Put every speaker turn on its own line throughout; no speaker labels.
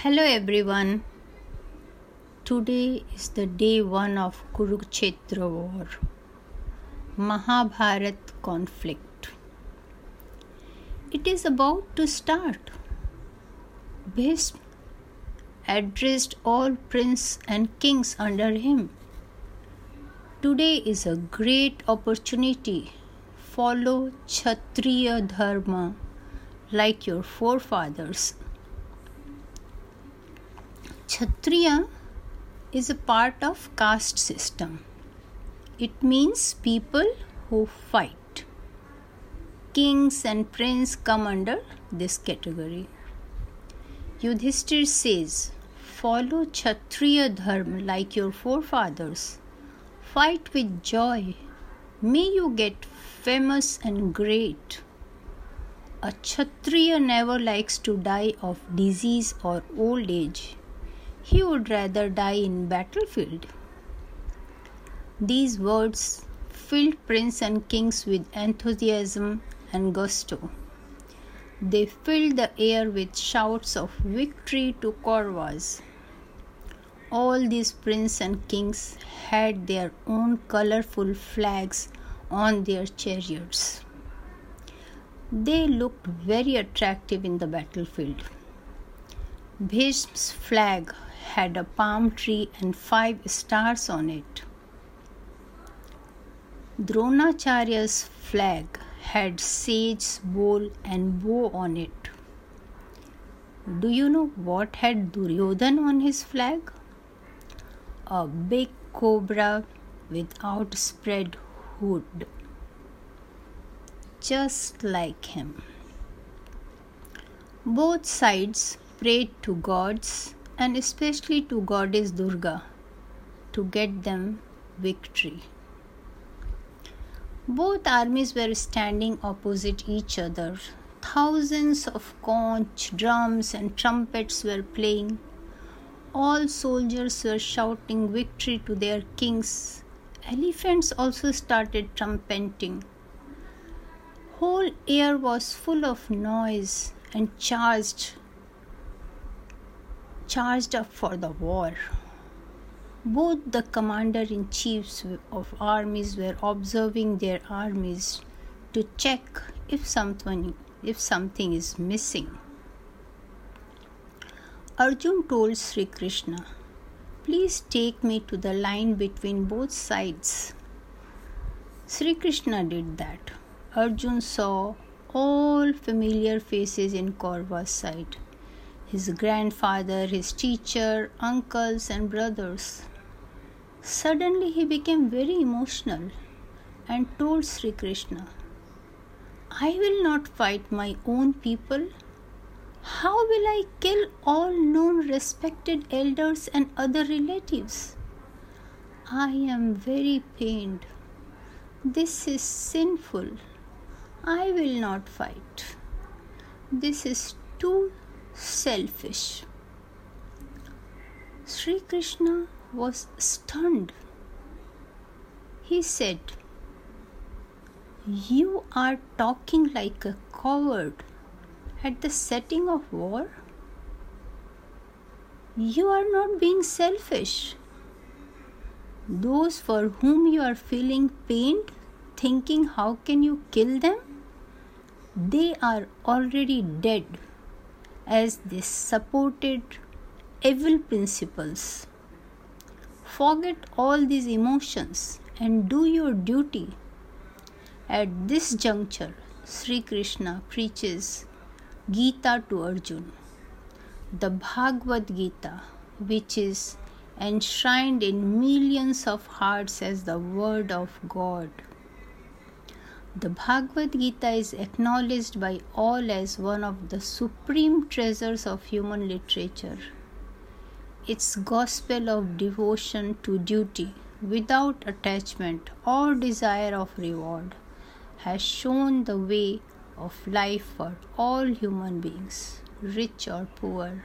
Hello everyone. Today is the day one of Kurukshetra war, Mahabharat conflict. It is about to start. Bhishma addressed all princes and kings under him. Today is a great opportunity. Follow Kshatriya Dharma like your forefathers. Kshatriya is a part of caste system. It means people who fight. Kings and princes come under this category. Yudhishthir says, Follow Kshatriya Dharma like your forefathers. Fight with joy. May you get famous and great. A Kshatriya never likes to die of disease or old age. He would rather die in battlefield. These words filled prince and kings with enthusiasm and gusto. They filled the air with shouts of victory to Kauravas. All these princes and kings had their own colorful flags on their chariots. They looked very attractive in the battlefield. Bhishma's flag had a palm tree and five stars on it. Dronacharya's flag had sage, bowl, and bow on it. Do you know what had Duryodhan on his flag? A big cobra with outspread hood, just like him. Both sides prayed to gods and especially to goddess Durga to get them victory. Both armies were standing opposite each other. Thousands of conch, drums, and trumpets were playing. All soldiers were shouting victory to their kings. Elephants also started trumpeting. Whole air was full of noise and charged charged up for the war. Both the commander in chiefs of armies were observing their armies to check if something, if something is missing. Arjun told Sri Krishna, Please take me to the line between both sides. Sri Krishna did that. Arjun saw all familiar faces in Kaurava's side his grandfather, his teacher, uncles, and brothers. Suddenly he became very emotional and told Sri Krishna, I will not fight my own people. How will I kill all known respected elders and other relatives? I am very pained. This is sinful. I will not fight. This is too selfish. Sri Krishna was stunned. He said, You are talking like a coward at the setting of war. You are not being selfish. Those for whom you are feeling pained, thinking how can you kill them, they are already dead as they supported evil principles. Forget all these emotions and do your duty. At this juncture, Sri Krishna preaches Gita to Arjun, the Bhagavad Gita, which is enshrined in millions of hearts as the Word of God. The Bhagavad Gita is acknowledged by all as one of the supreme treasures of human literature. Its gospel of devotion to duty without attachment or desire of reward has shown the way of life for all human beings, rich or poor,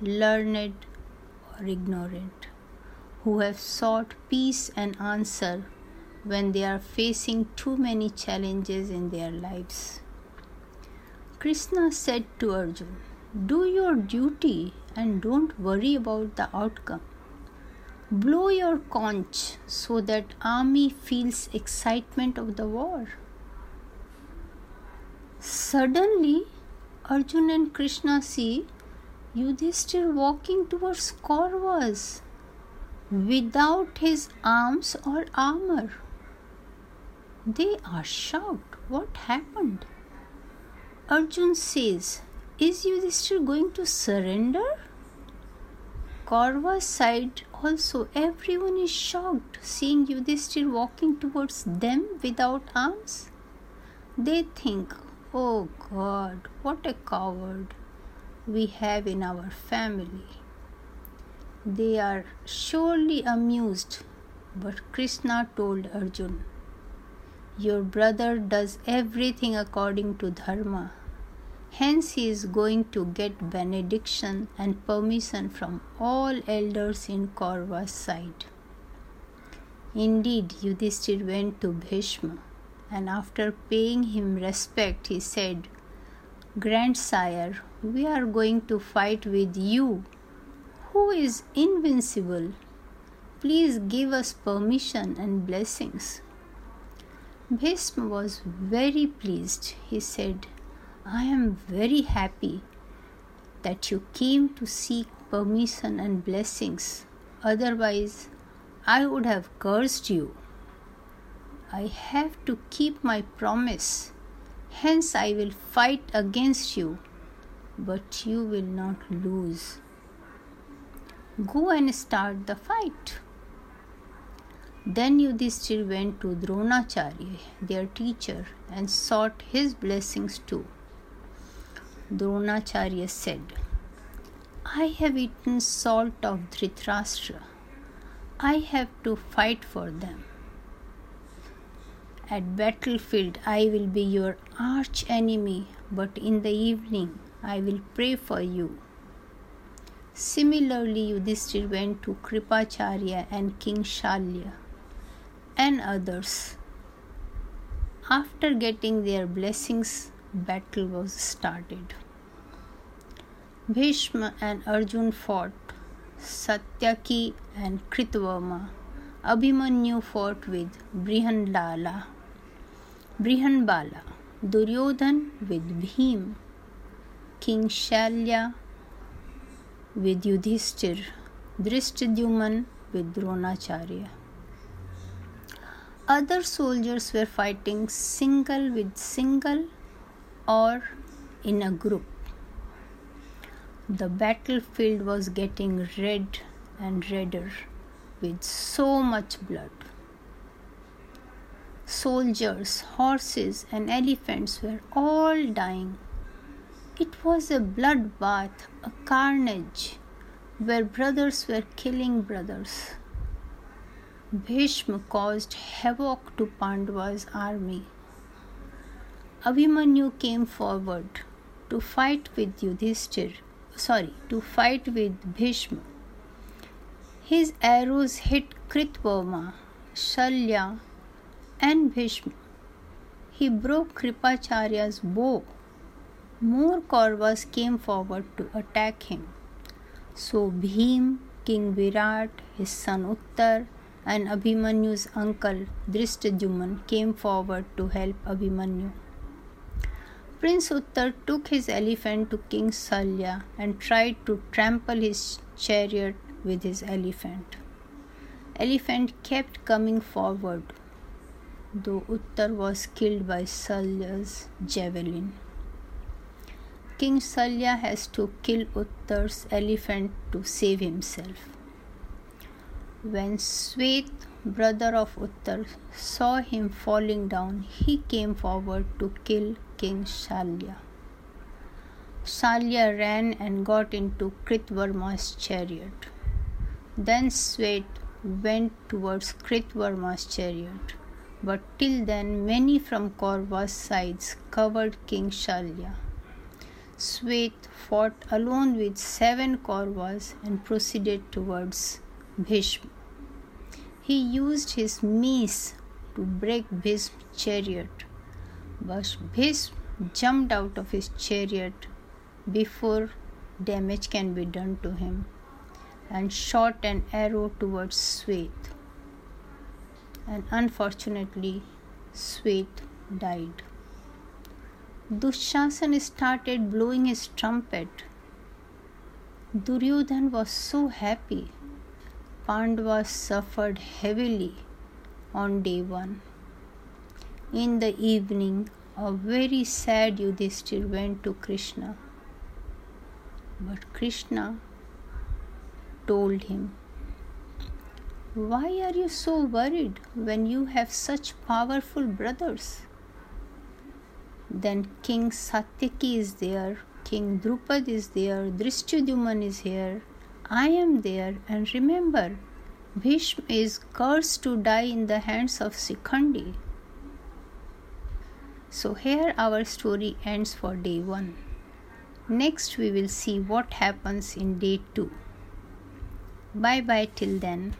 learned or ignorant, who have sought peace and answer when they are facing too many challenges in their lives. Krishna said to Arjun, Do your duty and don't worry about the outcome. Blow your conch so that army feels excitement of the war. Suddenly, Arjun and Krishna see Yudhishthir walking towards Kauravas without his arms or armor. They are shocked. What happened? Arjun says, Is Yudhishthir going to surrender? Kaurava's side also everyone is shocked seeing Yudhishthir walking towards them without arms. They think, Oh God, what a coward we have in our family. They are surely amused, but Krishna told Arjun, Your brother does everything according to Dharma. Hence, he is going to get benediction and permission from all elders in Kaurava's side. Indeed, Yudhishthir went to Bhishma, and after paying him respect, he said, Grandsire, we are going to fight with you who is invincible. Please give us permission and blessings. Bhishma was very pleased. He said, I am very happy that you came to seek permission and blessings. Otherwise, I would have cursed you. I have to keep my promise. Hence, I will fight against you, but you will not lose. Go and start the fight. Then Yudhishthir went to Dronacharya, their teacher, and sought his blessings too. Dronacharya said, I have eaten salt of Dhritarashtra. I have to fight for them. At battlefield, I will be your arch enemy, but in the evening, I will pray for you. Similarly, Yudhishthir went to Kripacharya and King Shalya and others. After getting their blessings, battle was started. Bhishma and Arjun fought. Satyaki and Kritvarma. Abhimanyu fought with Brihanlala. Brihanbala. Duryodhan with Bhim. King Shalya with Yudhishthir, Drishtadyuman with Dronacharya. Other soldiers were fighting single with single or in a group. The battlefield was getting red and redder with so much blood. Soldiers, horses, and elephants were all dying it was a bloodbath, a carnage, where brothers were killing brothers. Bhishma caused havoc to Pandava's army. Abhimanyu came forward to fight with Yudhishthir, sorry, to fight with Bhishma. His arrows hit Kritvarma, Shalya, and Bhishma. He broke Kripacharya's bow more Kauravas came forward to attack him. So Bhim, King Virat, his son Uttar, and Abhimanyu's uncle Drishtadyuman came forward to help Abhimanyu. Prince Uttar took his elephant to King Salya and tried to trample his chariot with his elephant. Elephant kept coming forward, though Uttar was killed by Salya's javelin. King Salya has to kill Uttar's elephant to save himself. When Svet, brother of Uttar, saw him falling down, he came forward to kill King Shalya. Shalya ran and got into Kritvarma's chariot. Then Svet went towards Kritvarma's chariot, but till then many from Kaurava's sides covered King Shalya. Svet fought alone with seven Kauravas and proceeded towards Bhishma. He used his mace to break Bhishma's chariot, but Bhishma jumped out of his chariot before damage can be done to him and shot an arrow towards Swet. And unfortunately, Swet died. Dushasan started blowing his trumpet. Duryodhan was so happy. Pandavas suffered heavily on day one. In the evening, a very sad Yudhishthir went to Krishna. But Krishna told him, Why are you so worried when you have such powerful brothers? Then King Satyaki is there, King Drupad is there, Drishtadyuman is here, I am there, and remember, Bhishma is cursed to die in the hands of Sikhandi. So here our story ends for day 1. Next we will see what happens in day 2. Bye bye till then.